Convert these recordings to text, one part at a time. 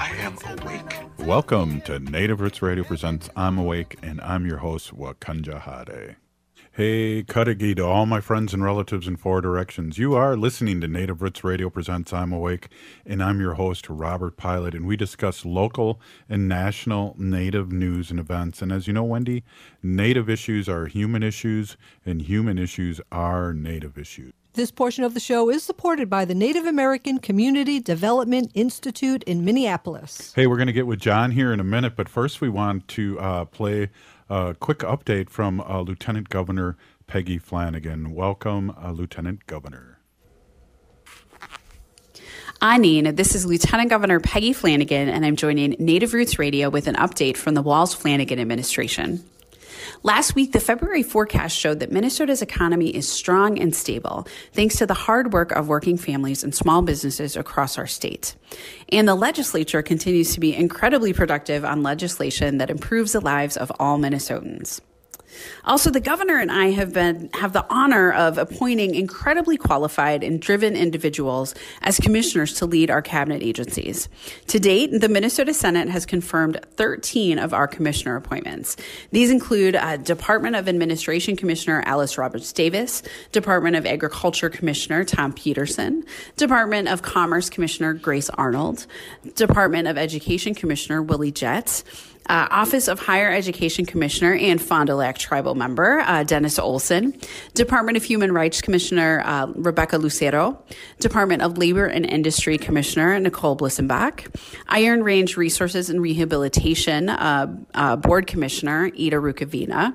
I am awake. Welcome to Native Roots Radio Presents I'm Awake, and I'm your host, Wakanja Hade. Hey, Kadagi to all my friends and relatives in four directions. You are listening to Native Roots Radio Presents I'm Awake, and I'm your host, Robert Pilot, and we discuss local and national Native news and events. And as you know, Wendy, Native issues are human issues, and human issues are Native issues. This portion of the show is supported by the Native American Community Development Institute in Minneapolis. Hey, we're going to get with John here in a minute, but first we want to uh, play a quick update from uh, Lieutenant Governor Peggy Flanagan. Welcome, uh, Lieutenant Governor. Anine, this is Lieutenant Governor Peggy Flanagan, and I'm joining Native Roots Radio with an update from the Walz Flanagan administration. Last week, the February forecast showed that Minnesota's economy is strong and stable, thanks to the hard work of working families and small businesses across our state. And the legislature continues to be incredibly productive on legislation that improves the lives of all Minnesotans. Also, the governor and I have been have the honor of appointing incredibly qualified and driven individuals as commissioners to lead our cabinet agencies. To date, the Minnesota Senate has confirmed 13 of our commissioner appointments. These include uh, Department of Administration Commissioner Alice Roberts Davis, Department of Agriculture Commissioner Thom Petersen, Department of Commerce Commissioner Grace Arnold, Department of Education Commissioner Willie Jett, uh, Office of Higher Education Commissioner and Fond du Lac tribal member uh, Dennis Olson, Department of Human Rights Commissioner uh, Rebecca Lucero, Department of Labor and Industry Commissioner Nicole Blissenbach, Iron Range Resources and Rehabilitation uh, uh, Board Commissioner Ida Rukavina,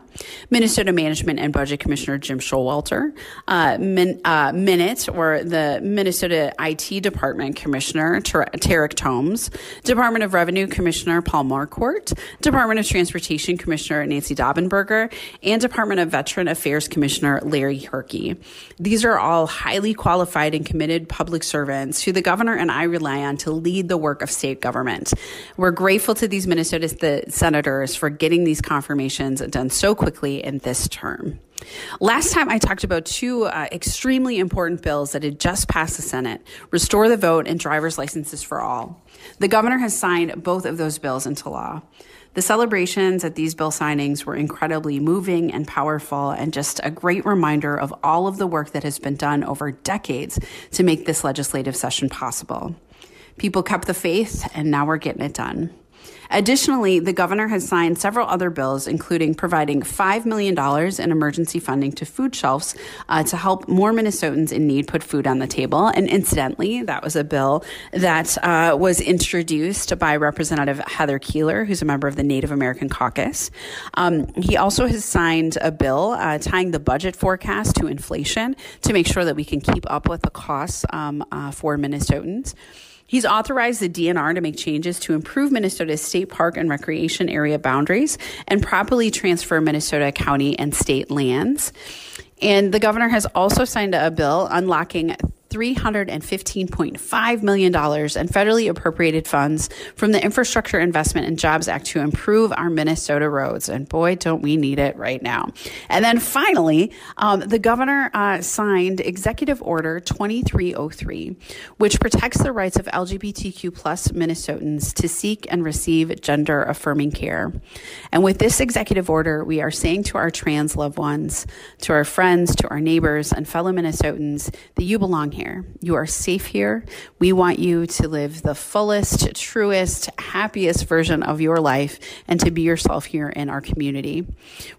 Minnesota Management and Budget Commissioner Jim Schowalter, uh, Min, Minute or the Minnesota IT Department Commissioner Tarek Tomes, Department of Revenue Commissioner Paul Marquardt, Department of Transportation Commissioner Nancy Daubenberger, and Department of Veteran Affairs Commissioner Larry Herke. These are all highly qualified and committed public servants who the governor and I rely on to lead the work of state government. We're grateful to these Minnesota the senators for getting these confirmations done so quickly in this term. Last time I talked about two uh, extremely important bills that had just passed the Senate restore the vote and driver's licenses for all. The governor has signed both of those bills into law. The celebrations at these bill signings were incredibly moving and powerful, and just a great reminder of all of the work that has been done over decades to make this legislative session possible. People kept the faith, and now we're getting it done. Additionally, the governor has signed several other bills, including providing $5 million in emergency funding to food shelves uh, to help more Minnesotans in need put food on the table. And incidentally, that was a bill that uh, was introduced by Representative Heather Keeler, who's a member of the Native American Caucus. Um, he also has signed a bill uh, tying the budget forecast to inflation to make sure that we can keep up with the costs um, uh, for Minnesotans. He's authorized the DNR to make changes to improve Minnesota's state park and recreation area boundaries and properly transfer Minnesota county and state lands. And the governor has also signed a bill unlocking $315.5 million in federally appropriated funds from the Infrastructure Investment and Jobs Act to improve our Minnesota roads. And boy, don't we need it right now. And then finally, um, the governor uh, signed Executive Order 2303, which protects the rights of LGBTQ plus Minnesotans to seek and receive gender affirming care. And with this executive order, we are saying to our trans loved ones, to our friends, to our neighbors, and fellow Minnesotans that you belong here here. You are safe here. We want you to live the fullest, truest, happiest version of your life and to be yourself here in our community.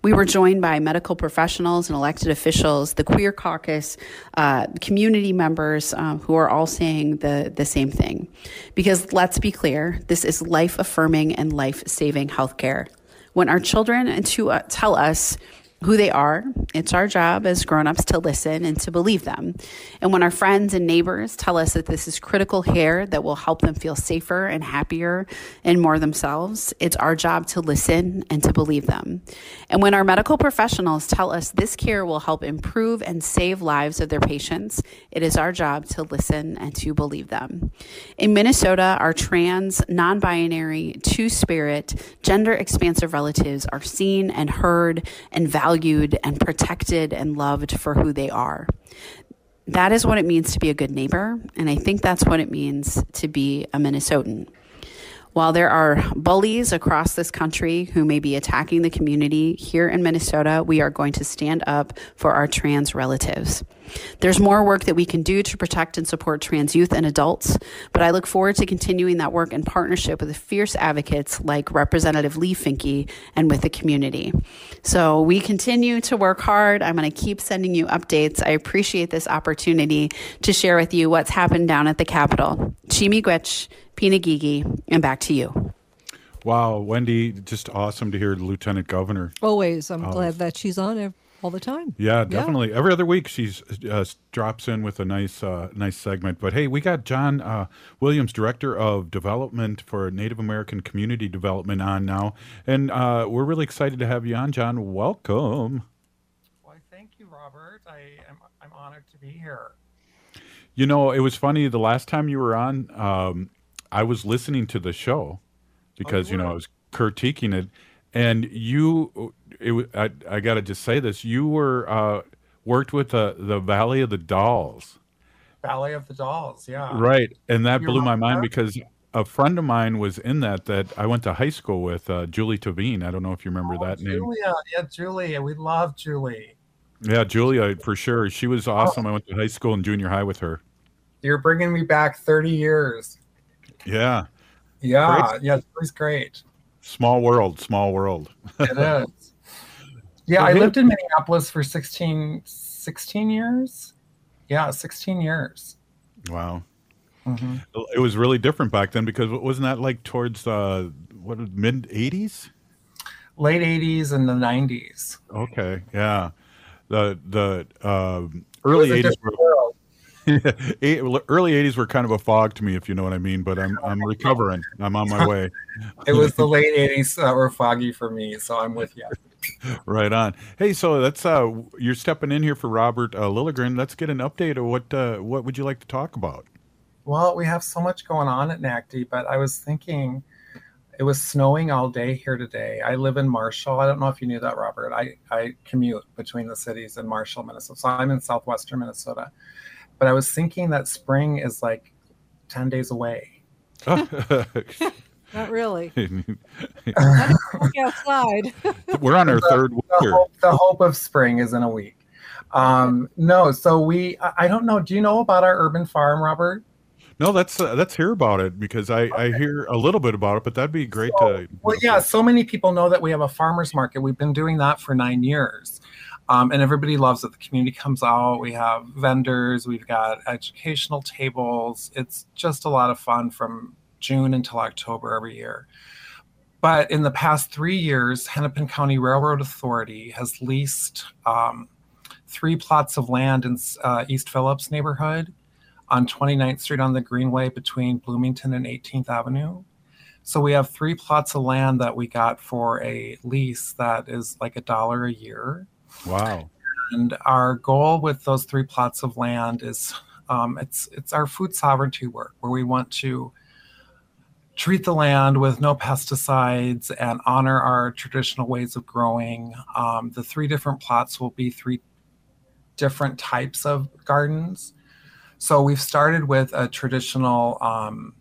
We were joined by medical professionals and elected officials, the Queer Caucus, uh, community members um, who are all saying the, the same thing. Because let's be clear, this is life affirming and life saving healthcare. When our children and to, uh, tell us, who they are. It's our job as grown-ups to listen and to believe them. And when our friends and neighbors tell us that this is critical care that will help them feel safer and happier and more themselves, it's our job to listen and to believe them. And when our medical professionals tell us this care will help improve and save lives of their patients, it is our job to listen and to believe them. In Minnesota, our trans, non-binary, two-spirit, gender expansive relatives are seen and heard and valued valued and protected and loved for who they are. That is what it means to be a good neighbor. And I think that's what it means to be a Minnesotan. While there are bullies across this country who may be attacking the community, here in Minnesota, we are going to stand up for our trans relatives. There's more work that we can do to protect and support trans youth and adults, but I look forward to continuing that work in partnership with fierce advocates like Representative Leigh Finke and with the community. So we continue to work hard. I'm going to keep sending you updates. I appreciate this opportunity to share with you what's happened down at the Capitol. Chimi Gwich, Pinagigi, and back to you. Wow, Wendy, just awesome to hear the Lieutenant Governor. Always. I'm glad that she's on ev- all the time. Yeah, definitely. Every other week, she's uh, drops in with a nice, uh, nice segment. But hey, we got John uh, Williams, Director of Development for Native American Community Development, on now, and uh, we're really excited to have you on, John. Welcome. Why, thank you, Robert. I am I'm honored to be here. You know, it was funny the last time you were on. Um, I was listening to the show because you know I was critiquing it, and you, it, I, I got to just say this: you were uh, worked with the the Valley of the Dolls. Valley of the Dolls, yeah. Right. And that You're blew my mind because a friend of mine was in that that I went to high school with, uh, Julie Tavine. I don't know if you remember that name. Julia, yeah, Julia. We love Julie. Yeah, Julia, for sure. She was awesome. I went to high school and junior high with her. You're bringing me back 30 years. Yeah. Yeah, Great. yeah, Julie's great. Small world, small world. It is. Yeah, Well, I lived in Minneapolis for 16, 16 years. Yeah, 16 years. Wow. hmm It was really different back then because wasn't that like towards uh, what mid 80s? Late 80s and the 90s. Okay. Yeah. The the It early 80s were early 80s were kind of a fog to me if you know what I mean, but I'm I'm recovering. I'm on my way. It was the late 80s that were foggy for me, so I'm with you. Right on. Hey, so that's uh you're stepping in here for Robert uh, Lilligren. Let's get an update of what uh, what would you like to talk about? Well, we have so much going on at NACD, but I was thinking it was snowing all day here today. I live in Marshall. I don't know if you knew that, Robert. I, I commute between the cities in Marshall, Minnesota. So I'm in southwestern Minnesota. But I was thinking that spring is like 10 days away. Not really. Look outside. We're on our third The winter. hope, the hope of spring is in a week. Um, no, so we, I I don't know. Do you know about our urban farm, Robert? No, that's uh, let's hear about it because I I hear a little bit about it, but that'd be great to. Well, yeah, so many people know that we have a farmers market. We've been doing that for nine years. Um, and everybody loves it. The community comes out. We have vendors. We've got educational tables. It's just a lot of fun from June until October every year. But in the past three years, Hennepin County Railroad Authority has leased um, three plots of land in uh, East Phillips neighborhood on 29th Street on the Greenway between Bloomington and 18th Avenue. So we have three plots of land that we got for a lease that is like a dollar a year. Wow. And our goal with those three plots of land is um, it's it's our food sovereignty work where we want to treat the land with no pesticides and honor our traditional ways of growing. Um, the three different plots will be three different types of gardens. So we've started with a traditional um,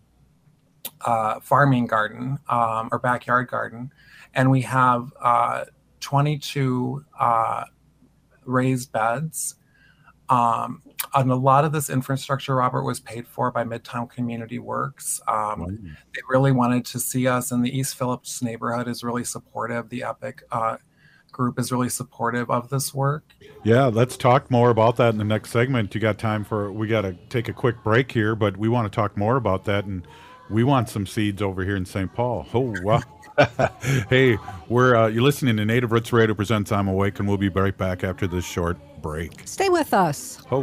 uh, farming garden um, or backyard garden, and we have uh, 22 uh, raised beds. Um, and a lot of this infrastructure, Robert, was paid for by Midtown Community Works. Um, they really wanted to see us, and the East Phillips neighborhood is really supportive. The Epic uh, group is really supportive of this work. Yeah, let's talk more about that in the next segment. You got time for? We got to take a quick break here, but we want to talk more about that and We want some seeds over here in St. Paul. Oh, wow. hey, we're uh, you're listening to Native Roots Radio presents I'm Awake, and we'll be right back after this short break. Stay with us. Oh,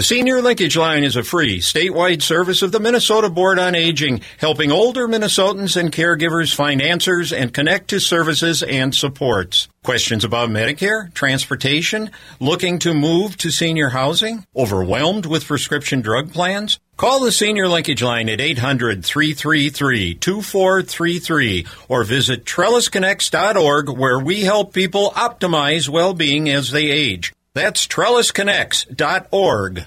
The Senior Linkage Line is a free, statewide service of the Minnesota Board on Aging, helping older Minnesotans and caregivers find answers and connect to services and supports. Questions about Medicare, transportation, looking to move to senior housing, overwhelmed with prescription drug plans? Call the Senior Linkage Line at 800 333 2433 or visit trellisconnects.org where we help people optimize well being as they age. That's trellisconnects.org.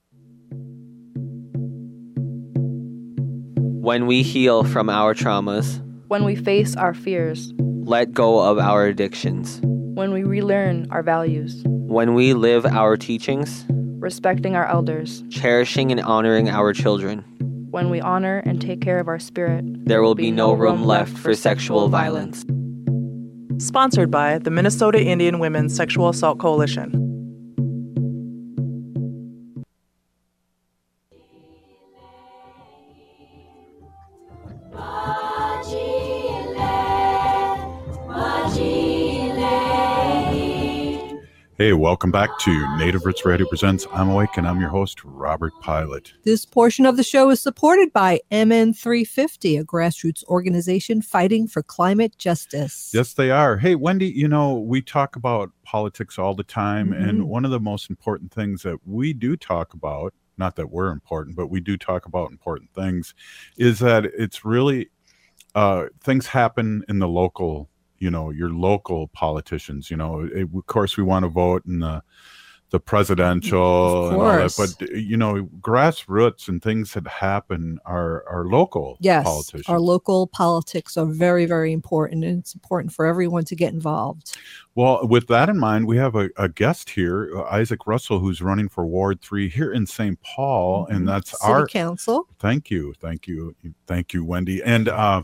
When we heal from our traumas, when we face our fears, let go of our addictions, when we relearn our values, when we live our teachings, respecting our elders, cherishing and honoring our children, when we honor and take care of our spirit, there will be, be no room left for sexual violence. Sponsored by the Minnesota Indian Women's Sexual Assault Coalition. Hey, welcome back to Native Roots Radio Presents I'm Awake, and I'm your host, Robert Pilot. This portion of the show is supported by MN350, a grassroots organization fighting for climate justice. Yes, they are. Hey, Wendy, you know, we talk about politics all the time, mm-hmm. and one of the most important things that we do talk about, not that we're important, but we do talk about important things, is that it's really uh, things happen in the local you know your local politicians you know it, of course we want to vote in the the presidential that, but you know grassroots and things that happen are are local yes politicians. our local politics are very very important and it's important for everyone to get involved well with that in mind we have a, a guest here uh, isaac russell who's running for ward 3 here in st paul mm-hmm. and that's City our council thank you thank you thank you wendy and uh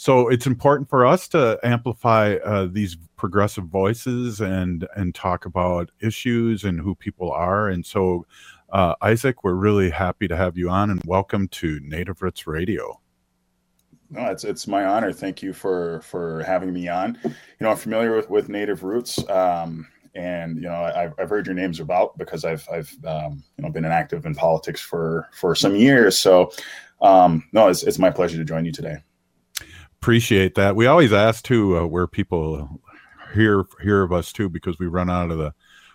so it's important for us to amplify uh, these progressive voices and and talk about issues and who people are and so uh, isaac we're really happy to have you on and welcome to native roots radio no, it's it's my honor. Thank you for for having me on. You know, I'm familiar with with Native Roots, um, and you know, I've, I've heard your names about because I've I've um, you know been active in politics for for some years. So, um, no, it's it's my pleasure to join you today appreciate that. We always ask too uh, where people hear hear of us too because we run out of the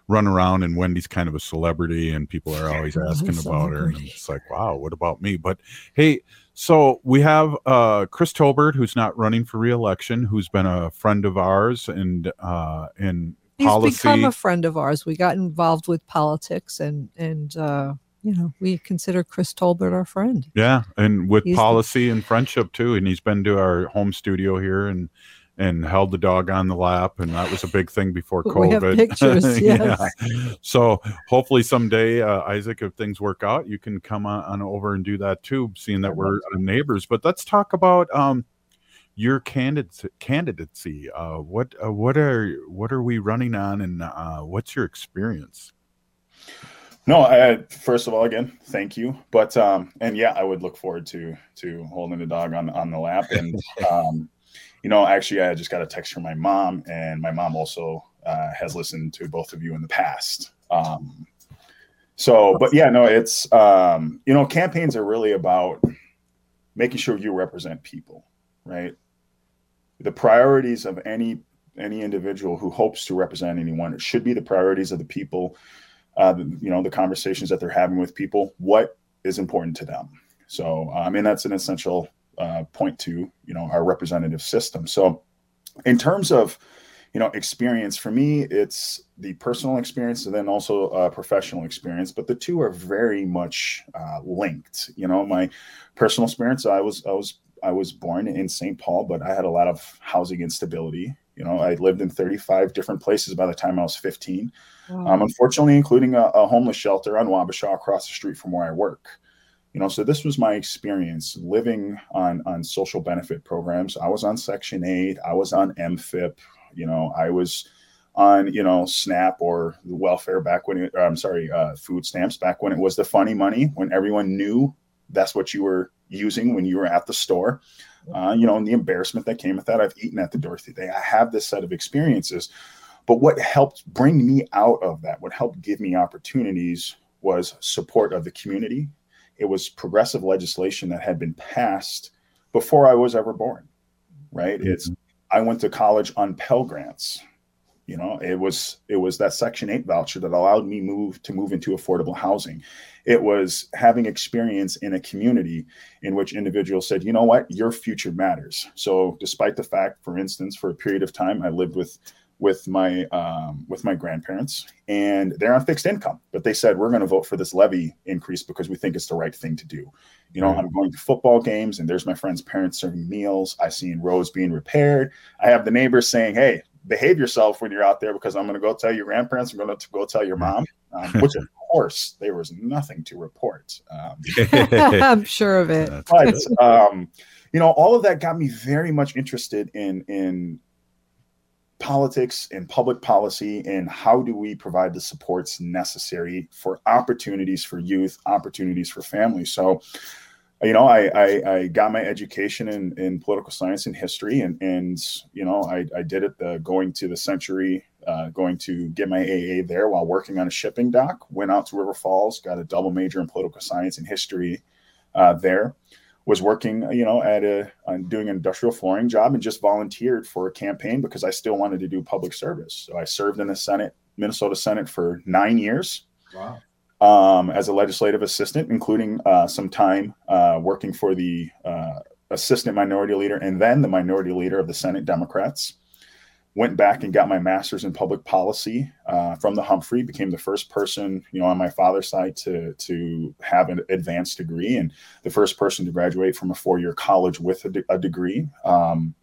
run around and Wendy's kind of a celebrity and people are always asking about her and it's like wow what about me? But hey so we have uh, Chris Tolbert who's not running for reelection who's been a friend of ours and uh in He's policy become a friend of ours. We got involved with politics and and uh you know, we consider Chris Tolbert our friend. Yeah, and with he's policy the, and friendship too. And he's been to our home studio here and and held the dog on the lap, and that was a big thing before COVID. We have pictures, yes. yeah. So hopefully someday, uh, Isaac, if things work out, you can come on, on over and do that too. Seeing that we're neighbors, but let's talk about um, your candidacy. Candidacy. Uh, what uh, what are what are we running on, and uh, what's your experience? No, I, first of all, again, thank you. But um, and yeah, I would look forward to to holding the dog on on the lap. And um, you know, actually, I just got a text from my mom, and my mom also uh, has listened to both of you in the past. Um, so, but yeah, no, it's um, you know, campaigns are really about making sure you represent people, right? The priorities of any any individual who hopes to represent anyone it should be the priorities of the people uh, you know the conversations that they're having with people what is important to them. So i mean that's an essential uh, point to you know our representative system. So in terms of you know experience for me it's the personal experience and then also uh, professional experience but the two are very much uh, linked. You know my personal experience i was i was i was born in st paul but i had a lot of housing instability you know, I lived in 35 different places by the time I was 15. Wow. Um, unfortunately, including a, a, homeless shelter on Wabasha across the street from where I work. You know, so this was my experience living on on social benefit programs. I was on Section 8, I was on MFIP, you know, I was on, you know, SNAP or the welfare back when it, I'm sorry, uh, food stamps back when it was the funny money, when everyone knew that's what you were using when you were at the store uh, you know, and the embarrassment that came with that. I've eaten at the Dorothy Day. I have this set of experiences. But what helped bring me out of that, what helped give me opportunities was support of the community. It was progressive legislation that had been passed before I was ever born, right? Mm-hmm. It's I went to college on Pell Grants. You know, it was it was that Section 8 voucher that allowed me move to move into affordable housing. It was having experience in a community in which individuals said, you know what, your future matters. So, despite the fact, for instance, for a period of time, I lived with with my um, with my grandparents, and they're on fixed income, but they said we're going to vote for this levy increase because we think it's the right thing to do. You know, I'm going to football games, and there's my friends' parents serving meals. I seen roads being repaired. I have the neighbors saying, "Hey, behave yourself when you're out there because I'm going to go tell your grandparents. I'm going to go tell your mom, um, which of course there was nothing to report. Um, I'm sure of it. but um, you know, all of that got me very much interested in in politics and public policy and how do we provide the supports necessary for opportunities for youth, opportunities for families. So you know, I, I, I, got my education in, in political science and history, and and you know, I, I did it the, going to the Century, uh, going to get my AA there while working on a shipping dock. Went out to River Falls, got a double major in political science and history uh, there. Was working, you know, at a on doing an industrial flooring job, and just volunteered for a campaign because I still wanted to do public service. So I served in the Senate, Minnesota Senate, for nine years. Wow um, as a legislative assistant, including uh, some time uh, working for the uh, assistant minority leader and then the minority leader of the Senate Democrats. Went back and got my master's in public policy uh, from the Humphrey. Became the first person, you know, on my father's side to to have an advanced degree, and the first person to graduate from a four-year college with a, de- a degree. Um,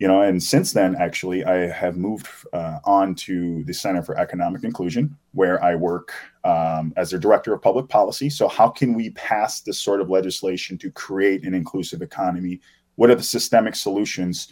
you know, and since then, actually, I have moved uh, on to the Center for Economic Inclusion, where I work um, as their director of public policy. So, how can we pass this sort of legislation to create an inclusive economy? What are the systemic solutions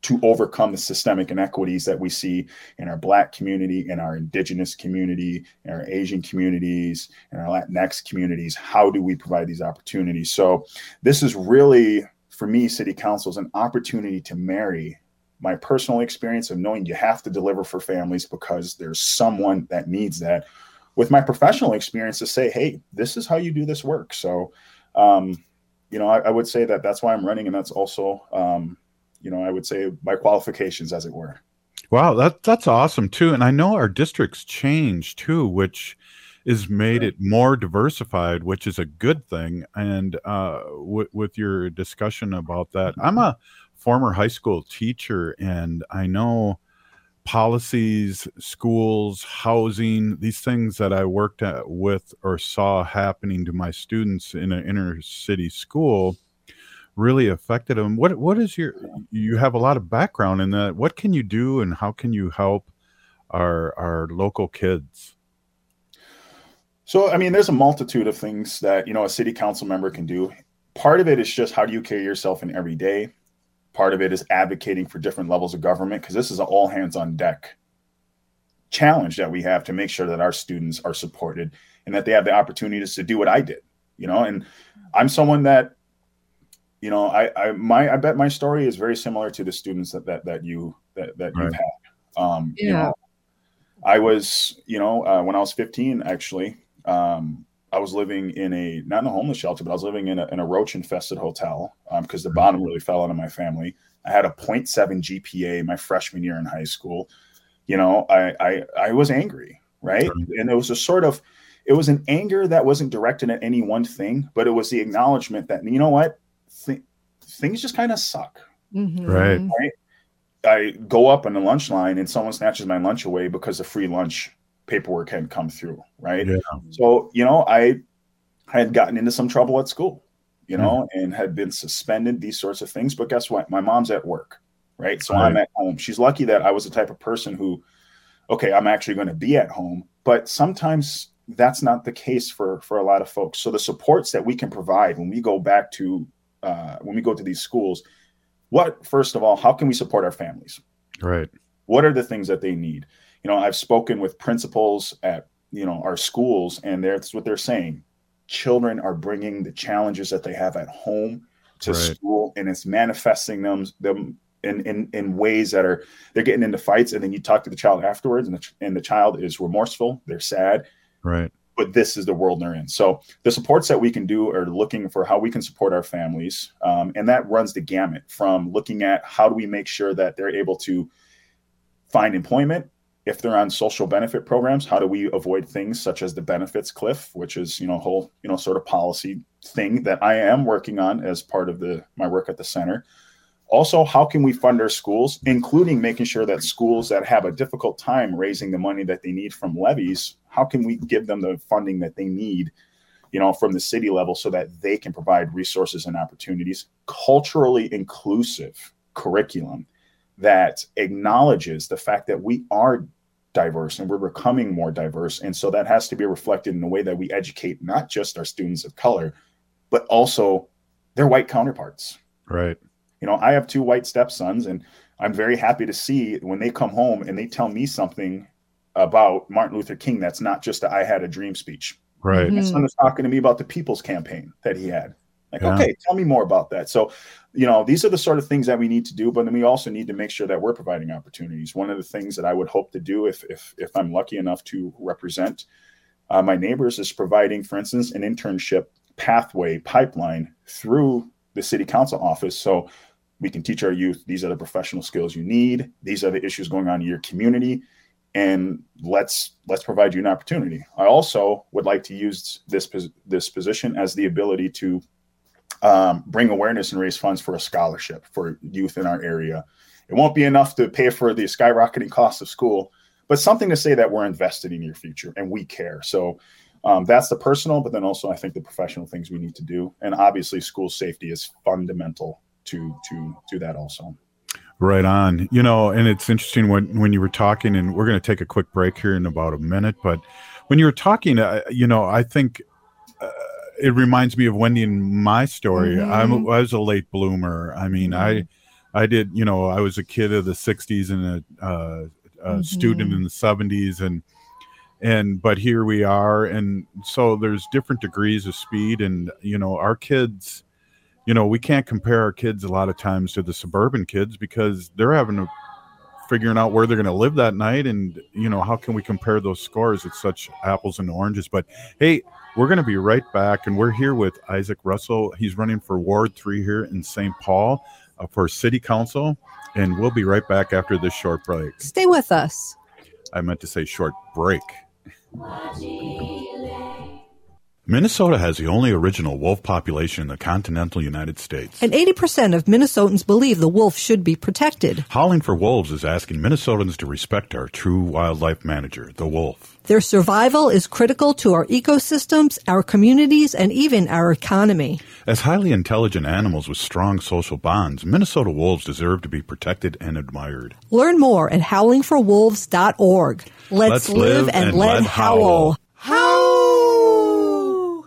to overcome the systemic inequities that we see in our Black community, in our Indigenous community, in our Asian communities, in our Latinx communities? How do we provide these opportunities? So, this is really for me, city council is an opportunity to marry my personal experience of knowing you have to deliver for families because there's someone that needs that with my professional experience to say, hey, this is how you do this work. So, um, you know, I, I, would say that that's why I'm running, and that's also, um, you know, I would say my qualifications, as it were. Wow, that that's awesome too. And I know our districts change too, which is made it more diversified, which is a good thing. And uh, w- with your discussion about that, I'm a former high school teacher, and I know policies, schools, housing, these things that I worked at with or saw happening to my students in an inner city school really affected them. What what is your you have a lot of background in that. What can you do and how can you help our our local kids? So, I mean, there's a multitude of things that, you know, a city council member can do. Part of it is just how do you carry yourself in every day? Part of it is advocating for different levels of government because this is an all hands on deck challenge that we have to make sure that our students are supported and that they have the opportunities to do what I did, you know. And I'm someone that you know, I, I my I bet my story is very similar to the students that that that you that that Right. you've had. Um, you Yeah. know, I was, you know, uh, when I was 15, actually, um, I was living in a not in a homeless shelter, but I was living in a, in a roach infested hotel because the bottom really fell out of my family. I had a 0.7 GPA my freshman year in high school. You know, I I, I was angry, right? And it was a sort of it was an anger that wasn't directed at any one thing, but it was the acknowledgement that you know what, Th- things just kind of suck, Mhm. Right. right? I go up on the lunch line and someone snatches my lunch away because the free lunch paperwork hadn't come through, right? Yeah. So, you know, I had gotten into some trouble at school, you know, and had been suspended, these sorts of things. But guess what? My mom's at work, right? So I'm at home. She's lucky that I was the type of person who, okay, I'm actually going to be at home. But sometimes that's not the case for for a lot of folks. So the supports that we can provide when we go back to uh, when we go to these schools, what first of all, how can we support our families? Right. what are the things that they need you know i've spoken with principals at you know our schools and that's what they're saying children are bringing the challenges that they have at home to Right. school and it's manifesting them them in, in in ways that are they're getting into fights and then you talk to the child afterwards and the, ch- and the child is remorseful they're sad Right. but this is the world they're in. So the supports that we can do are looking for how we can support our families, um, and that runs the gamut from looking at how do we make sure that they're able to find employment. If they're on social benefit programs, how do we avoid things such as the benefits cliff, which is you know a whole you know sort of policy thing that I am working on as part of the my work at the center. Also, how can we fund our schools, including making sure that schools that have a difficult time raising the money that they need from levies, how can we give them the funding that they need, you know, from the city level so that they can provide resources and opportunities, culturally inclusive curriculum that acknowledges the fact that we are diverse and we're becoming more diverse. And so that has to be reflected in the way that we educate not just our students of color, but also their white counterparts Right. you know i have two white stepsons and i'm very happy to see when they come home and they tell me something about martin luther king that's not just a i had a dream speech Right. Mm-hmm. my son was talking to me about the people's campaign that he had like Yeah. okay tell me more about that. So you know these are the sort of things that we need to do but then we also need to make sure that we're providing opportunities. One of the things that i would hope to do if if, if i'm lucky enough to represent uh, my neighbors is providing for instance an internship pathway pipeline through the city council office. So we can teach our youth these are the professional skills you need. These are the issues going on in your community. And let's let's provide you an opportunity. I also would like to use this this position as the ability to um, bring awareness and raise funds for a scholarship for youth in our area it won't be enough to pay for the skyrocketing cost of school but something to say that we're invested in your future and we care so um, that's the personal but then also i think the professional things we need to do and obviously school safety is fundamental to to to that also Right on. You know, and it's interesting when when you were talking, and we're going to take a quick break here in about a minute. But when you were talking, uh, you know, I think uh, it reminds me of Wendy and my story. I'm, Mhm. I was a late bloomer. I mean, I I did. You know, I was a kid of the '60s and a, uh, a student Mhm. in the '70s, and and but here we are, and so there's different degrees of speed, and you know, our kids you know, we can't compare our kids a lot of times to the suburban kids because they're having to figuring out where they're going to live that night and you know how can we compare those scores it's such apples and oranges but hey we're going to be right back and we're here with isaac russell he's running for ward 3 here in st paul uh, for city council and we'll be right back after this short break Stay with us. i meant to say short break Minnesota has the only original wolf population in the continental United States. And 80% of Minnesotans believe the wolf should be protected. Howling for Wolves is asking Minnesotans to respect our true wildlife manager, the wolf. Their survival is critical to our ecosystems, our communities, and even our economy. As highly intelligent animals with strong social bonds, Minnesota wolves deserve to be protected and admired. Learn more at howlingforwolves.org. Let's, live, and, let howl. How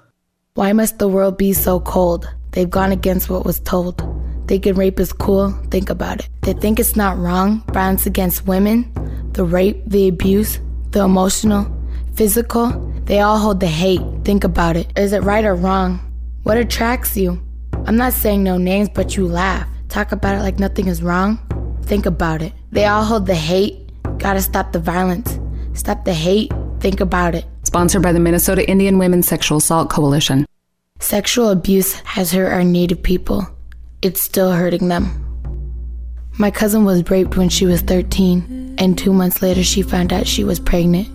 Why must the world be so cold? They've gone against what was told. Thinking rape is cool, think about it. They think it's not wrong, violence against women, the rape, the abuse, the emotional, physical, they all hold the hate. Think about it. Is it right or wrong? What attracts you? I'm not saying no names, but you laugh. Talk about it like nothing is wrong. Think about it. They all hold the hate. Gotta stop the violence. Stop the hate. Think about it. Sponsored by the Minnesota Indian Women's Sexual Assault Coalition. Sexual abuse has hurt our Native people. It's still hurting them. My cousin was raped when she was 13, and two months later she found out she was pregnant.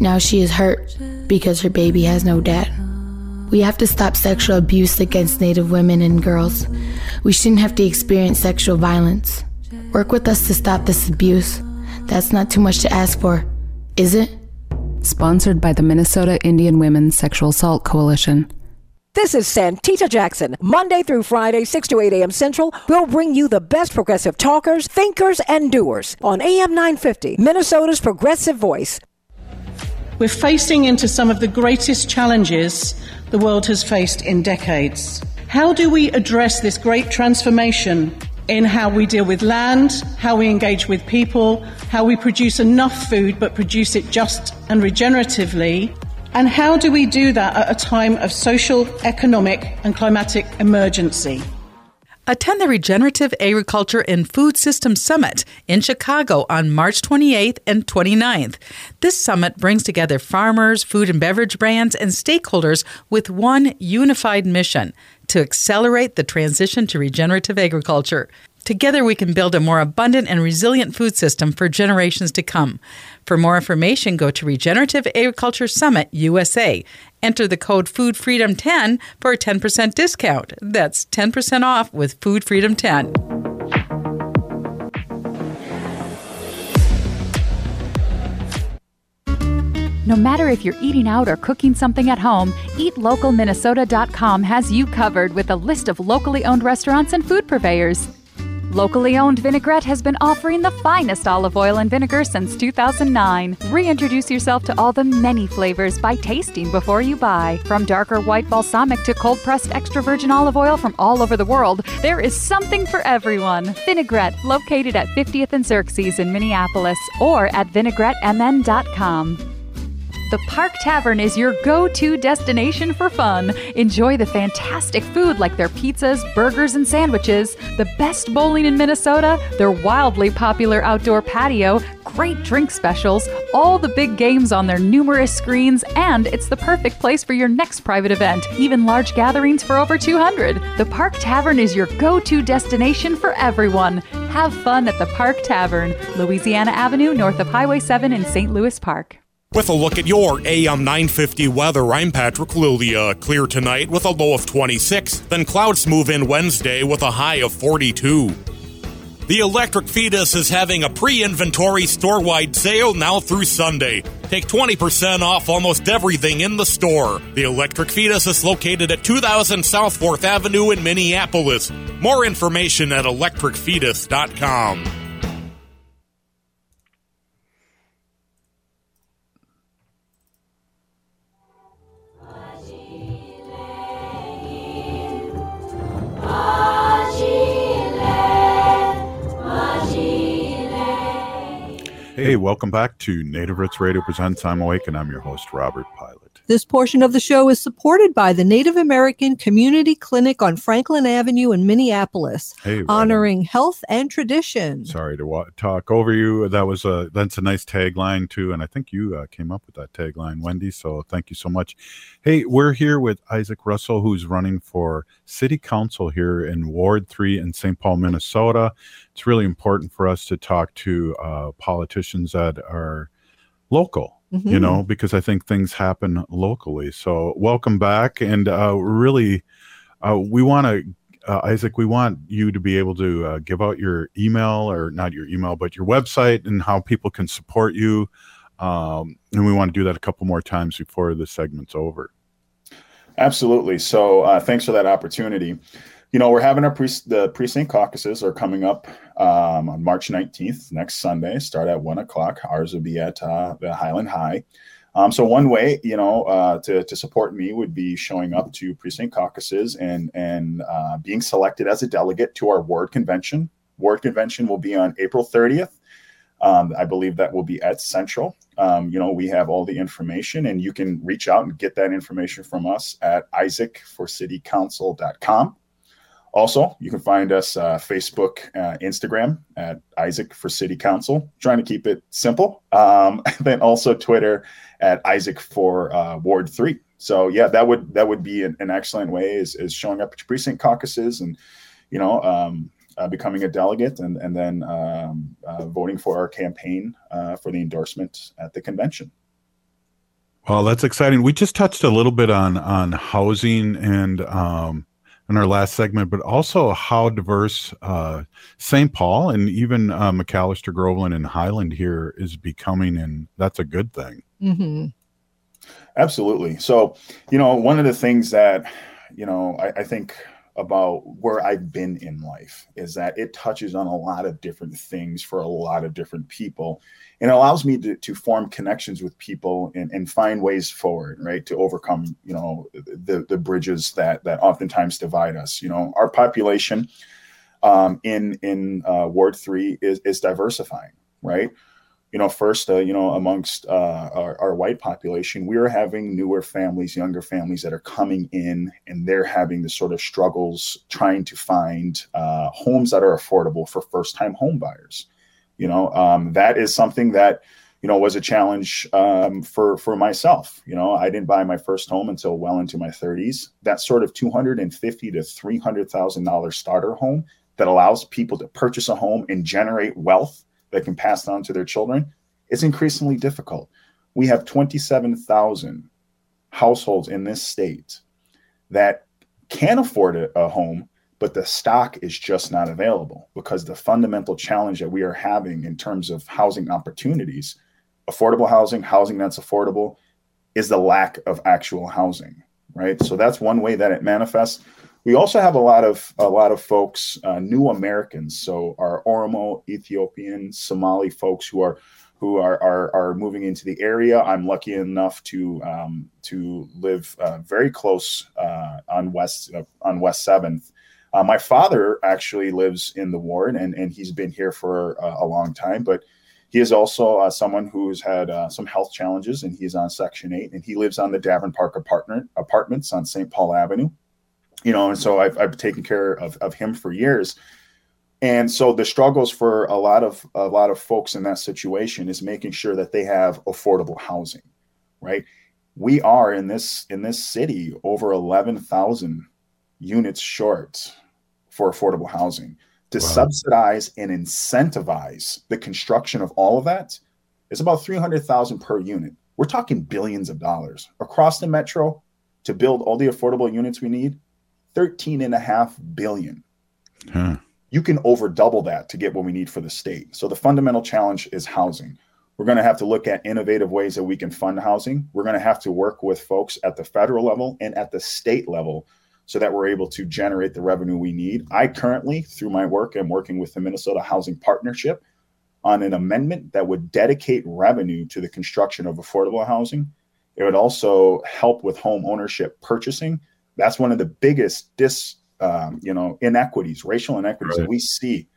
Now she is hurt because her baby has no dad. We have to stop sexual abuse against Native women and girls. We shouldn't have to experience sexual violence. Work with us to stop this abuse. That's not too much to ask for, is it? Sponsored by the Minnesota Indian Women's Sexual Assault Coalition. This is Santita Jackson. Monday through Friday, 6 to 8 a.m. Central, we'll bring you the best progressive talkers, thinkers, and doers on AM 950, Minnesota's progressive voice. We're facing into some of the greatest challenges the world has faced in decades. How do we address this great transformation in how we deal with land, how we engage with people, how we produce enough food but produce it just and regeneratively? And how do we do that at a time of social, economic, and climatic emergency? Attend the Regenerative Agriculture and Food Systems Summit in Chicago on March 28th and 29th. This summit brings together farmers, food and beverage brands, and stakeholders with one unified mission to accelerate the transition to regenerative agriculture. Together, we can build a more abundant and resilient food system for generations to come. For more information, go to Regenerative Agriculture Summit USA. Enter the code Food Freedom 10 for a 10% discount. That's 10% off with Food Freedom 10. No matter if you're eating out or cooking something at home, eatlocalminnesota.com has you covered with a list of locally owned restaurants and food purveyors. Locally owned Vinaigrette has been offering the finest olive oil and vinegar since 2009. Reintroduce yourself to all the many flavors by tasting before you buy. From darker white balsamic to cold pressed extra virgin olive oil from all over the world, there is something for everyone. Vinaigrette, located at 50th and Xerxes in Minneapolis, or at vinaigrettemn.com. The Park Tavern is your go to destination for fun. Enjoy the fantastic food like their pizzas, burgers, and sandwiches, the best bowling in Minnesota, their wildly popular outdoor patio, great drink specials, all the big games on their numerous screens, and it's the perfect place for your next private event, even large gatherings for over 200. The Park Tavern is your go to destination for everyone. Have fun at the Park Tavern, Louisiana Avenue, north of Highway 7 in St. Louis Park. With a look at your AM 950 weather, I'm Patrick Lilia. Clear tonight with a low of 26, then clouds move in Wednesday with a high of 42. The Electric Fetus is having a pre inventory store wide sale now through Sunday. Take 20% off almost everything in the store. The Electric Fetus is located at 2000 South 4th Avenue in Minneapolis. More information at electricfetus.com. Hey, welcome back to Native Roots Radio Presents I'm Awake, and I'm your host, Robert Pilot. This portion of the show is supported by the Native American Community Clinic on Franklin Avenue in Minneapolis, Hey, right honoring health and tradition. Sorry to wa- talk over you. That was a that's a nice tagline too, and I think you uh, came up with that tagline, Wendy. So thank you so much. Hey, we're here with Isaac Russell, who's running for City Council here in Ward Three in St. Paul, Minnesota. It's really important for us to talk to uh, politicians that are local. You Mhm. know, because I think things happen locally. So, welcome back, and uh, really, uh, we want to uh, Isaac, we want you to be able to uh, give out your email or not your email, but your website and how people can support you. Um, and we want to do that a couple more times before the segment's over. Absolutely. So uh, thanks for that opportunity. You know, we're having our pre- the precinct caucuses are coming up um, on March 19th, next Sunday. Start at one o'clock. Ours will be at uh, the Highland High. Um, so one way, you know, uh, to, to support me would be showing up to precinct caucuses and and uh, being selected as a delegate to our ward convention. Ward convention will be on April 30th. Um, I believe that will be at Central. Um, you know, we have all the information, and you can reach out and get that information from us at isaacforcitycouncil.com. Also, you can find us uh, Facebook, uh, Instagram at Isaac for City Council. Trying to keep it simple. Um, and then also Twitter at Isaac for uh, Ward Three. So yeah, that would that would be an, an excellent way is, is showing up at precinct caucuses and you know um, uh, becoming a delegate and and then um, uh, voting for our campaign uh, for the endorsement at the convention. Well, that's exciting. We just touched a little bit on on housing and um, in our last segment, but also how diverse uh, St. Paul and even uh, Macalester, Groveland, and Highland here is becoming, and that's a good thing. Mm-hmm. Absolutely. So, you know, one of the things that you know I, I think about where I've been in life is that it touches on a lot of different things for a lot of different people. And it allows me to, to form connections with people and, and find ways forward, right? To overcome, you know, the, the bridges that that oftentimes divide us. You know, our population um, in in uh, Ward three is is diversifying, right? You know, first, uh, you know, amongst uh, our, our, white population, we are having newer families, younger families that are coming in, and they're having the sort of struggles trying to find uh, homes that are affordable for first-time home buyers. You know, um, that is something that you know was a challenge um, for for myself. You know, I didn't buy my first home until well into my 30s. That sort of two hundred and fifty to three hundred thousand dollars starter home that allows people to purchase a home and generate wealth that can pass on to their children, it's increasingly difficult. We have 27,000 households in this state that can afford a home, but the stock is just not available because the fundamental challenge that we are having in terms of housing opportunities, affordable housing, housing that's affordable, is the lack of actual housing, right? So that's one way that it manifests. We also have a lot of a lot of folks, uh, new Americans, so our Oromo, Ethiopian, Somali folks who are who are, are, are moving into the area. I'm lucky enough to um, to live uh, very close uh, on West uh, on West Seventh. Uh, my father actually lives in the ward, and and he's been here for uh, a long time, but. He is also uh, someone who's had some health challenges, and he's on Section 8, and he lives on the Davern Park apartment, apartments on St. Paul Avenue you know, and so I've, I've taken care of, of him for years. And so the struggles for a lot of a lot of folks in that situation is making sure that they have affordable housing, right? We are in this in this city over 11,000 units short for affordable housing. To wow. subsidize and incentivize the construction of all of that is about 300,000 per unit. We're talking billions of dollars across the metro to build all the affordable units we need 13 and a half billion. Huh. You can over double that to get what we need for the state. So the fundamental challenge is housing. We're going to have to look at innovative ways that we can fund housing. We're going to have to work with folks at the federal level and at the state level so that we're able to generate the revenue we need. I currently, through my work, am working with the Minnesota Housing Partnership on an amendment that would dedicate revenue to the construction of affordable housing. It would also help with home ownership purchasing that's one of the biggest dis um, you know inequities racial inequities right. that we see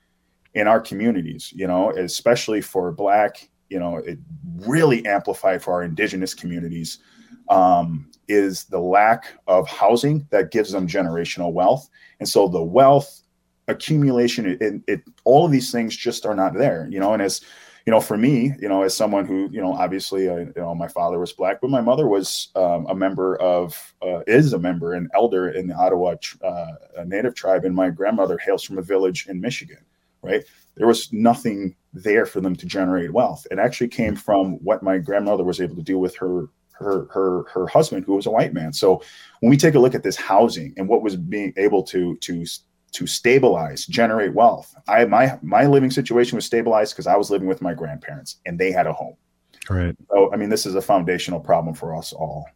in our communities you know especially for black you know it really amplified for our indigenous communities um, is the lack of housing that gives them generational wealth and so the wealth accumulation it, it, it all of these things just are not there you know and as you know, for me, you know, as someone who, you know, obviously, uh, you know, my father was black, but my mother was um, a member of, uh, is a member, an elder in the Ottawa uh, Native tribe, and my grandmother hails from a village in Michigan. Right, there was nothing there for them to generate wealth. It actually came from what my grandmother was able to do with her her her her husband, who was a white man. So when we take a look at this housing and what was being able to to to stabilize, generate wealth. I my my living situation was stabilized because I was living with my grandparents and they had a home. Right. So I mean, this is a foundational problem for us all.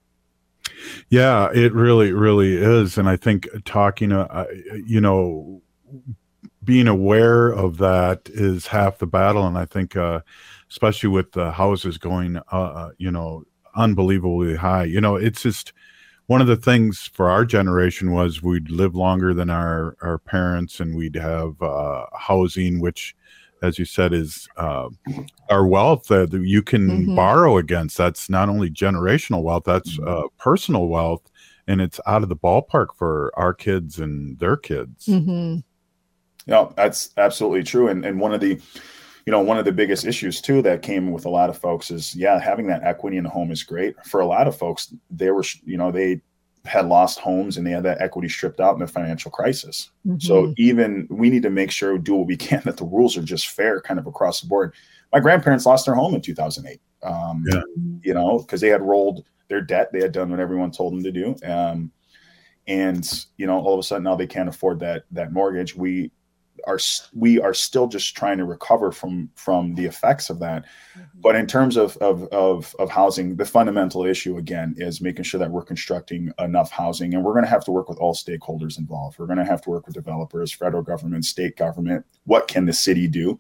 Yeah, it really, really is, and I think talking, uh, you know, being aware of that is half the battle, and I think, uh, especially with the houses going, uh, uh you know, unbelievably high. You know, it's just one of the things for our generation was we'd live longer than our our parents and we'd have uh, housing which as you said is uh, our wealth that you can mm-hmm. borrow against that's not only generational wealth that's mm-hmm. uh, personal wealth and it's out of the ballpark for our kids and their kids. Mm-hmm. Yeah, that's absolutely true. And and one of the you know, one of the biggest issues too that came with a lot of folks is, yeah, having that equity in the home is great. For a lot of folks, they were, you know, they had lost homes and they had that equity stripped out in the financial crisis. Mm-hmm. So even we need to make sure do what we can that the rules are just fair, kind of across the board. My grandparents lost their home in 2008. Um, yeah. You know, because they had rolled their debt, they had done what everyone told them to do. Um, and you know, all of a sudden now they can't afford that that mortgage. We are we are still just trying to recover from from the effects of that. Mm-hmm. but in terms of, of of of housing the fundamental issue again is making sure that we're constructing enough housing and we're going to have to work with all stakeholders involved. We're going to have to work with developers federal government state government. What can the city do?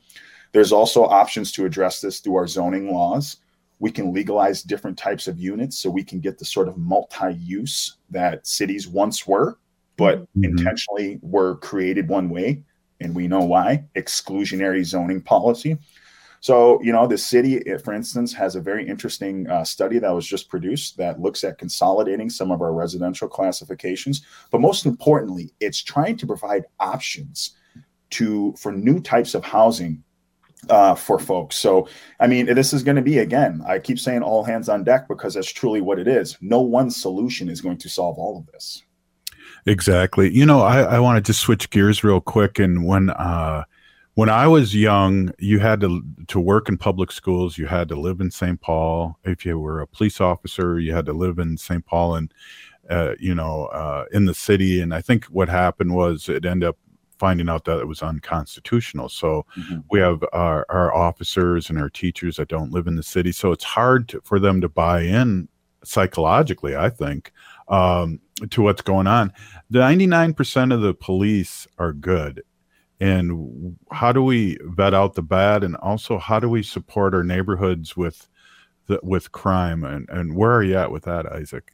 There's also options to address this through our zoning laws. We can legalize different types of units so we can get the sort of multi-use that cities once were but mm-hmm. intentionally were created one way and we know why exclusionary zoning policy. So, you know, the city, eh, for instance, has a very interesting uh, study that was just produced that looks at consolidating some of our residential classifications. But most importantly, it's trying to provide options to for new types of housing uh, for folks. So, I mean, this is going to be again. I keep saying all hands on deck because that's truly what it is. No one solution is going to solve all of this. Exactly. You know, I, I wanted to switch gears real quick. And when uh, when I was young, you had to to work in public schools. You had to live in St. Paul. If you were a police officer, you had to live in St. Paul and uh, you know uh, in the city. And I think what happened was it ended up finding out that it was unconstitutional. So mm-hmm. we have our, our officers and our teachers that don't live in the city. So it's hard to, for them to buy in psychologically. I think um, to what's going on. The 99% of the police are good. And how do we vet out the bad? And also, how do we support our neighborhoods with the, with crime? And, and where are you at with that, Isaac?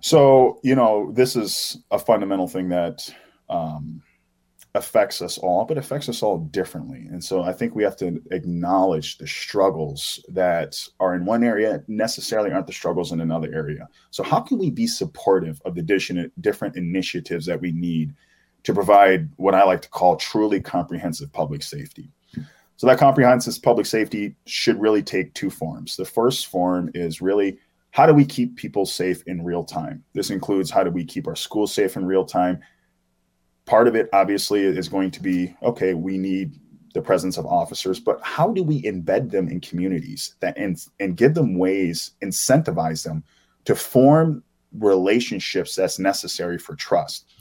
So, you know, this is a fundamental thing that um, affects us all, but affects us all differently. And so I think we have to acknowledge the struggles that are in one area necessarily aren't the struggles in another area. So how can we be supportive of the different initiatives that we need to provide what I like to call truly comprehensive public safety? So that comprehensive public safety should really take two forms. The first form is really how do we keep people safe in real time? This includes how do we keep our schools safe in real time? Part of it obviously is going to be okay we need the presence of officers but how do we embed them in communities that and, and give them ways incentivize them to form relationships that's necessary for trust?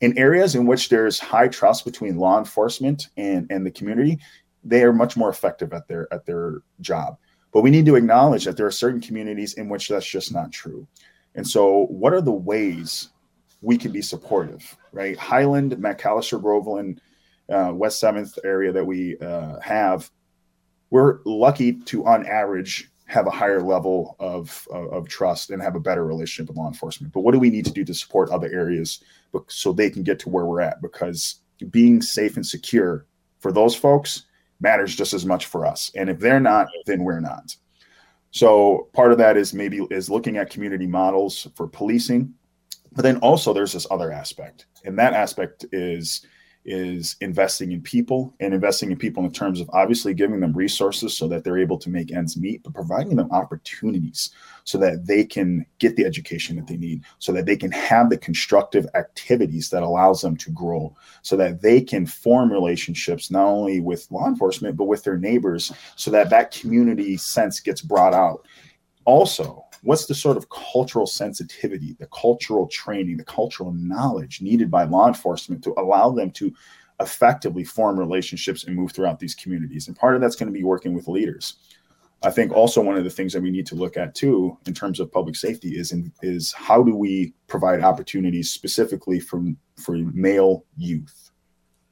In areas in which there's high trust between law enforcement and, and the community they are much more effective at their at their job. But we need to acknowledge that there are certain communities in which that's just not true. And so what are the ways we can be supportive, right? Highland, Macalester, Groveland, uh, West 7th area that we uh, have, we're lucky to, on average, have a higher level of, of, of, trust and have a better relationship with law enforcement. But what do we need to do to support other areas so they can get to where we're at? Because being safe and secure for those folks matters just as much for us. And if they're not, then we're not. So part of that is maybe is looking at community models for policing but then also there's this other aspect, and that aspect is is investing in people and investing in people in terms of obviously giving them resources so that they're able to make ends meet, but providing them opportunities so that they can get the education that they need, so that they can have the constructive activities that allows them to grow, so that they can form relationships not only with law enforcement but with their neighbors, so that that community sense gets brought out. Also, what's the sort of cultural sensitivity, the cultural training, the cultural knowledge needed by law enforcement to allow them to effectively form relationships and move throughout these communities. And part of that's going to be working with leaders. I think also one of the things that we need to look at too, in terms of public safety, is in, is how do we provide opportunities specifically for for male youth,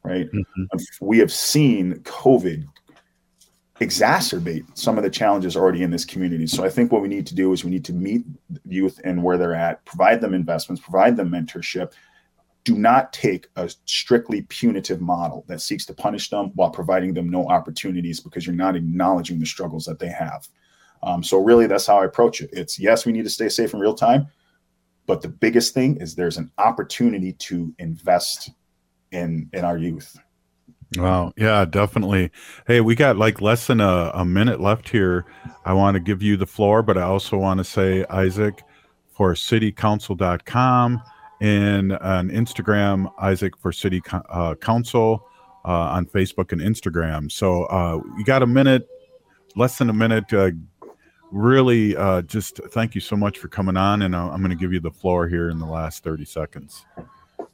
right? Mm-hmm. We have seen COVID exacerbate some of the challenges already in this community. So I think what we need to do is we need to meet youth and where they're at, provide them investments, provide them mentorship. Do not take a strictly punitive model that seeks to punish them while providing them no opportunities because you're not acknowledging the struggles that they have. Um, so really, that's how I approach it. It's yes, we need to stay safe in real time, But the biggest thing is there's an opportunity to invest in in our youth. Wow. Yeah, definitely. Hey, we got like less than a, a minute left here. I want to give you the floor, but I also want to say, Isaac, for citycouncil.com and on Instagram, Isaac for City uh, Council uh, on Facebook and Instagram. So uh, you got a minute, less than a minute. Uh, really, uh, just thank you so much for coming on. And uh, I'm going to give you the floor here in the last 30 seconds.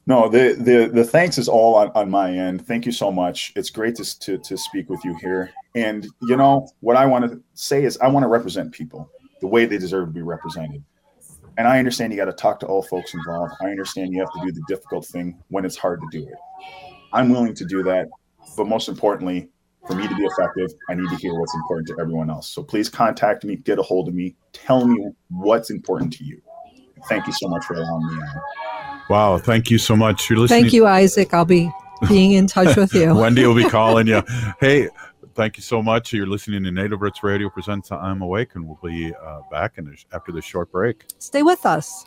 No, the the the thanks is all on, on my end. Thank you so much. It's great to, to to speak with you here. And you know what I want to say is I want to represent people the way they deserve to be represented. And I understand you got to talk to all folks involved. I understand you have to do the difficult thing when it's hard to do it. I'm willing to do that, but most importantly, for me to be effective, I need to hear what's important to everyone else. So please contact me, get a hold of me, tell me what's important to you. Thank you so much for allowing me on. Wow, thank you so much. You're listening. Thank you, Isaac. I'll be being in touch with you. Wendy will be calling you. Hey, thank you so much. You're listening to Native Roots Radio presents I'm Awake, and we'll be uh, back in this, after this short break. Stay with us.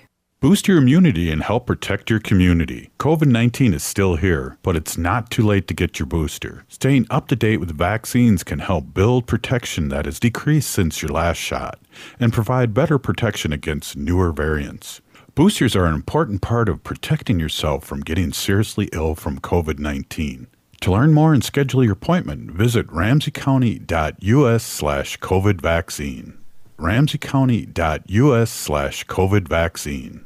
Boost your immunity and help protect your community. COVID 19 is still here, but it's not too late to get your booster. Staying up to date with vaccines can help build protection that has decreased since your last shot and provide better protection against newer variants. Boosters are an important part of protecting yourself from getting seriously ill from COVID 19. To learn more and schedule your appointment, visit ramseycounty.us slash COVID vaccine. ramseycounty.us slash COVID vaccine.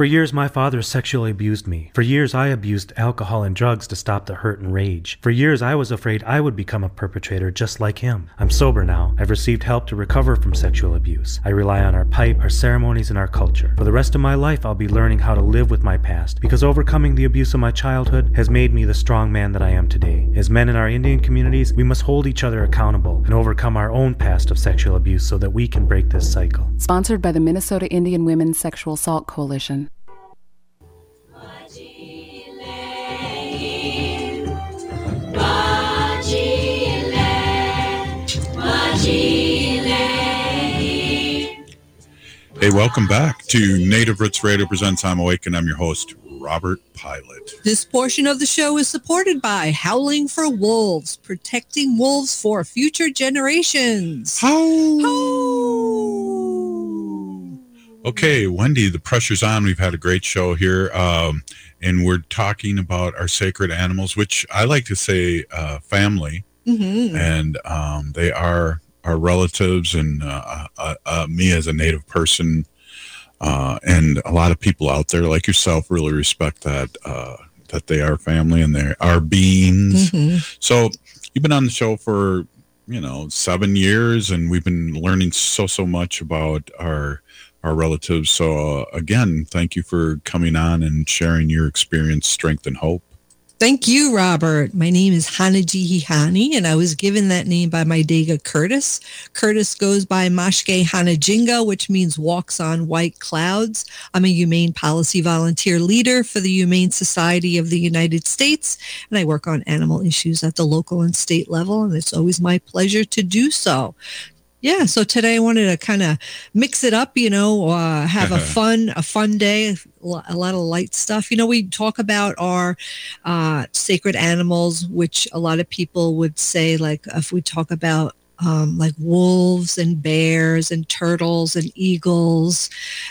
For years, my father sexually abused me. For years, I abused alcohol and drugs to stop the hurt and rage. For years, I was afraid I would become a perpetrator just like him. I'm sober now. I've received help to recover from sexual abuse. I rely on our pipe, our ceremonies, and our culture. For the rest of my life, I'll be learning how to live with my past because overcoming the abuse of my childhood has made me the strong man that I am today. As men in our Indian communities, we must hold each other accountable and overcome our own past of sexual abuse so that we can break this cycle. Sponsored by the Minnesota Indian Women's Sexual Assault Coalition. Hey, welcome back to Native Roots Radio Presents I'm Awake, and I'm your host, Robert Pilot. This portion of the show is supported by Howling for Wolves, protecting wolves for future generations. Okay, Wendy, the pressure's on. We've had a great show here, um, and we're talking about our sacred animals, which I like to say uh, family, Mhm. and um, they are our relatives and uh, uh, uh, me as a Native person, uh, and a lot of people out there like yourself really respect that uh, that they are family and they are beings. Mhm. So you've been on the show for you know seven years, and we've been learning so so much about our our relatives. So uh, again, thank you for coming on and sharing your experience, strength, and hope. Thank you, Robert. My name is Hanaji Hihani, and I was given that name by my Dega Curtis. Curtis goes by Mashke Hanajinga, which means walks on white clouds. I'm a humane policy volunteer leader for the Humane Society of the United States, and I work on animal issues at the local and state level, and it's always my pleasure to do so. Yeah, so today I wanted to kind of mix it up, you know, uh, have a fun, a fun day, a lot of light stuff. You know, we talk about our uh, sacred animals, which a lot of people would say, like, if we talk about um, like wolves and bears and turtles and eagles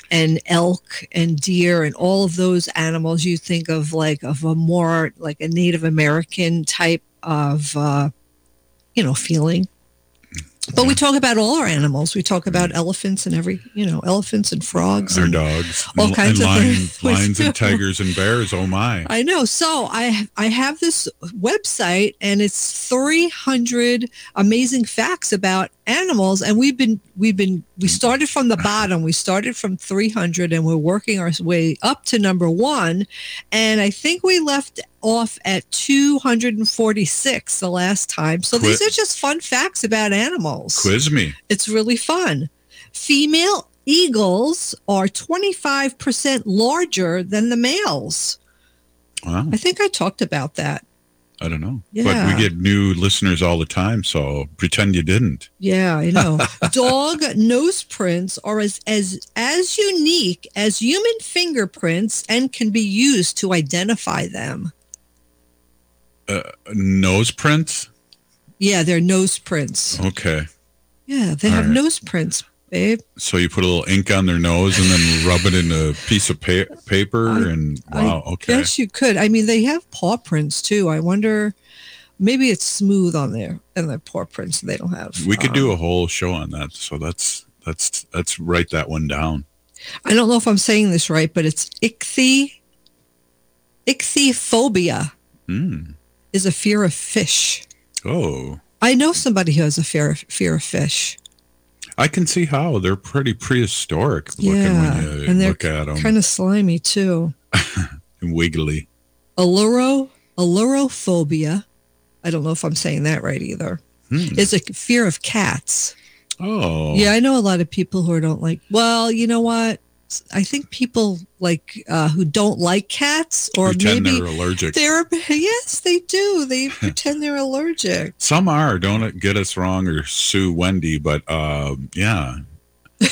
and elk and deer and all of those animals, you think of like of a more like a Native American type of, uh, you know, feeling. But we talk about all our animals. We talk about elephants and every, you know, elephants and frogs. Our and dogs, all and, kinds and of lions, things. lions and tigers and bears. Oh my! I know. So I I have this website and it's 300 amazing facts about animals and we've been we've been we started from the bottom. We started from 300 and we're working our way up to number 1 and I think we left off at 246 the last time. So these are just fun facts about animals. Quiz me. It's really fun. Female eagles are 25% larger than the males. Wow. I think I talked about that. I don't know, but we get new listeners all the time. So pretend you didn't. Yeah, I know. Dog nose prints are as, as as unique as human fingerprints and can be used to identify them. Uh, nose prints. Yeah, they're nose prints. Okay. Yeah, they All have right. nose prints, babe. So you put a little ink on their nose and then rub it in a piece of pa- paper and wow. I okay. Yes, you could. I mean, they have paw prints too. I wonder, maybe it's smooth on there and the paw prints they don't have. We could um, do a whole show on that. So that's that's that's write that one down. I don't know if I'm saying this right, but it's ichthy. Ichthyophobia Hmm. is a fear of fish. Oh, I know somebody who has a fear of, fear of fish. I can see how they're pretty prehistoric looking yeah, when you and they're look at them. kind of slimy too. and wiggly. Alluro, allurophobia. I don't know if I'm saying that right either. Hmm. Is a fear of cats. Oh, Yeah, I know a lot of people who don't like. Well, you know what? I think people like uh, who don't like cats, or Pretend maybe they're allergic. They're yes, they do. They pretend they're allergic. Some are. Don't get us wrong or sue Wendy, but uh, yeah,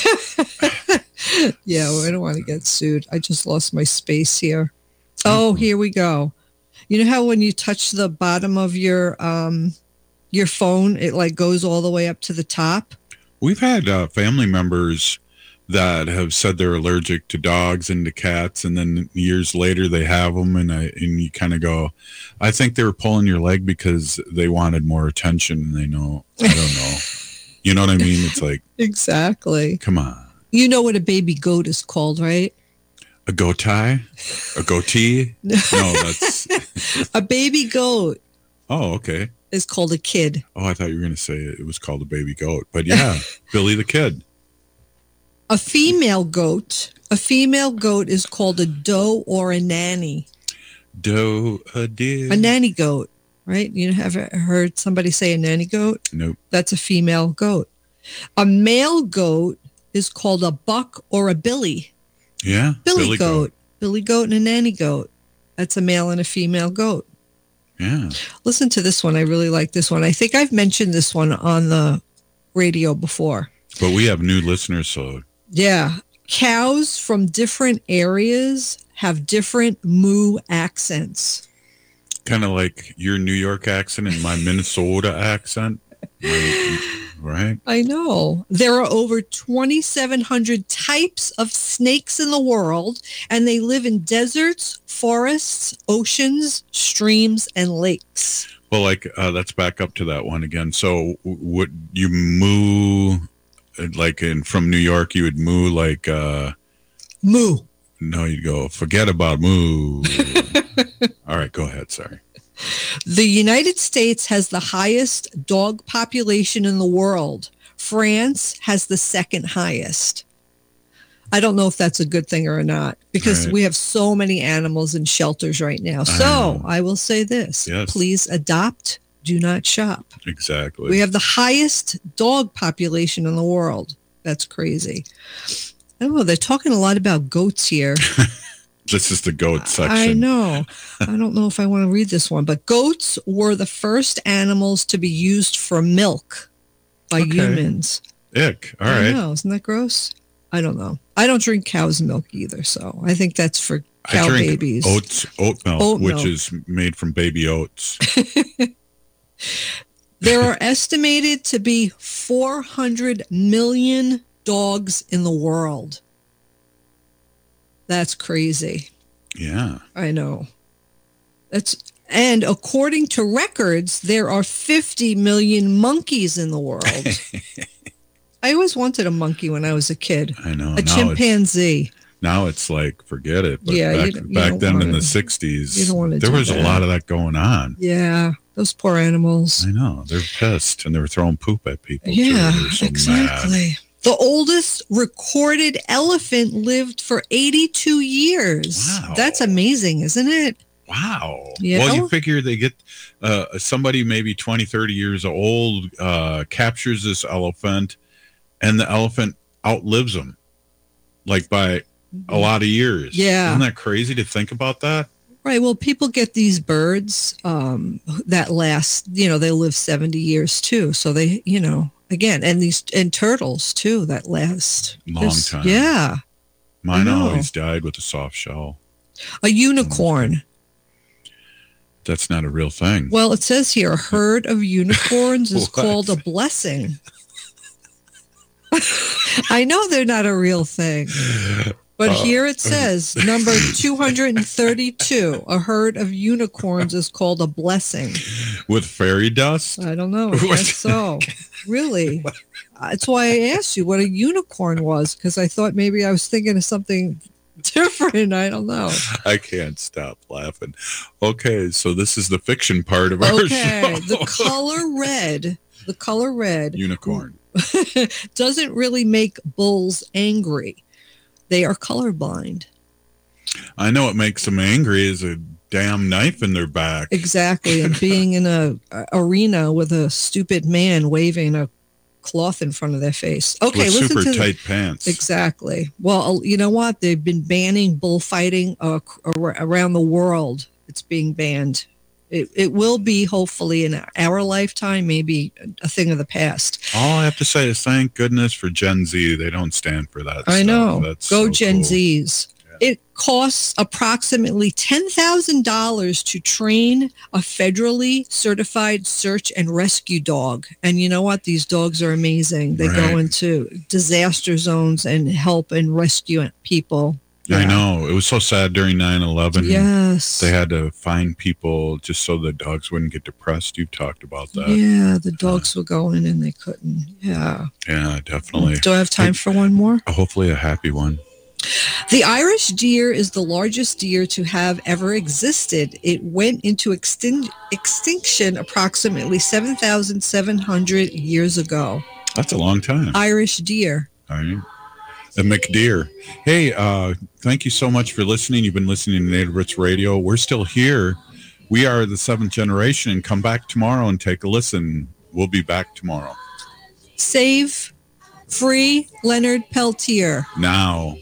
Yeah, well, I don't want to get sued. I just lost my space here. Oh, here we go. You know how when you touch the bottom of your um your phone, it like goes all the way up to the top? we've had uh, family members that have said they're allergic to dogs and to cats, and then years later they have them, and I and you kind of go, I think they were pulling your leg because they wanted more attention. And they know, I don't know. You know what I mean? It's like, Exactly. come on, You know what a baby goat is called, right? a goat tie, a goatee. No, that's A baby goat oh okay. is called a kid. Oh, I thought you were going to say it was called a baby goat, but yeah, Billy the Kid. A female goat, a female goat is called a doe or a nanny. Doe, a deer. A nanny goat, right? You have heard somebody say a nanny goat? Nope. That's a female goat. A male goat is called a buck or a billy. Yeah, Billy, goat. Billy goat and a nanny goat. That's a male and a female goat. Yeah. Listen to this one. I really like this one. I think I've mentioned this one on the radio before. But we have new listeners, so Yeah. Cows from different areas have different moo accents. kind of like your New York accent and my Minnesota accent, right? I know. There are over 2,700 types of snakes in the world, and they live in deserts, forests, oceans, streams, and lakes. Well, like uh, let's back up to that one again. So, would you moo like in from New York? You would moo like uh moo. No, you'd go forget about moo. All right, go ahead. Sorry. The United States has the highest dog population in the world. France has the second highest. I don't know if that's a good thing or not because Right. we have so many animals in shelters right now. So I will say this Yes. please adopt, do not shop. Exactly. We have the highest dog population in the world. That's crazy. I don't know. They're talking a lot about goats here. this is the goat section. I know. I don't know if I want to read this one, but goats were the first animals to be used for milk by Okay. humans. Ick. All right. I know, isn't that gross? I don't know. I don't drink cow's milk either, so I think that's for cow I drink babies. oats, oat milk, Oat which milk. is made from baby oats. There are estimated to be 400 million dogs in the world. That's crazy. yeah. I know. That's and according to records, there are 50 million monkeys in the world. I always wanted a monkey when I was a kid. I know. A now it's chimpanzee. now it's like forget it. But Yeah, back, don't- you back then in the sixties, you don't wanna there do was a lot of that going on. Yeah, those poor animals. I know. They're pissed and they were throwing poop at people. Yeah, so exactly. mad. The oldest recorded elephant lived for 82 years. Wow. That's amazing, isn't it? Wow. Yeah. Well, you figure they get uh, somebody maybe 20, 30 years old uh, captures this elephant and the elephant outlives them like by a lot of years. Yeah. Isn't that crazy to think about that? Right. Well, people get these birds um, that last, you know, they live 70 years too. So they, you know, again, and these, and turtles too that last. Long This- time. Yeah. Mine always died with a soft shell. A unicorn. That's not a real thing. Well, it says here a herd of unicorns is called a blessing. I know they're not a real thing. But Uh, here it says number 232, a herd of unicorns is called a blessing. With fairy dust? I don't know. I guess so. Really? That's why I asked you what a unicorn was because I thought maybe I was thinking of something different. I don't know. I can't stop laughing. Okay, so this is the fiction part of our Okay, show. the color red, the color red Unicorn. doesn't really make bulls angry. They are colorblind. I know what makes them angry is a damn knife in their back. Exactly. And being in a, a arena with a stupid man waving a cloth in front of their face. Okay, with listen super to the- tight pants. Exactly. Well, you know what? They've been banning bullfighting uh, ar- around the world. It's being banned. It, it will be hopefully in our lifetime, maybe a thing of the past. All I have to say is thank goodness for Gen Z. They don't stand for that. I stuff. know. That's Go so Gen cool. Zs. It costs approximately $10,000 to train a federally certified search and rescue dog. And you know what? These dogs are amazing. They go into disaster zones and help and rescue people. I know. It was so sad during 9 11. Yes. They had to find people just so the dogs wouldn't get depressed. You've talked about that. Yeah, the uh, dogs were going and they couldn't. Yeah. Yeah, definitely. Do I have time for one more? Uh, hopefully, a happy one. The Irish deer is the largest deer to have ever existed. It went into extin- extinction approximately 7,700 years ago. That's a long time. Irish deer. All right. The McDeer. Hey, uh, thank you so much for listening. You've been listening to Native Roots Radio. We're still here. We are the seventh generation and come back tomorrow and take a listen. We'll be back tomorrow. Save free Leonard Peltier. Now.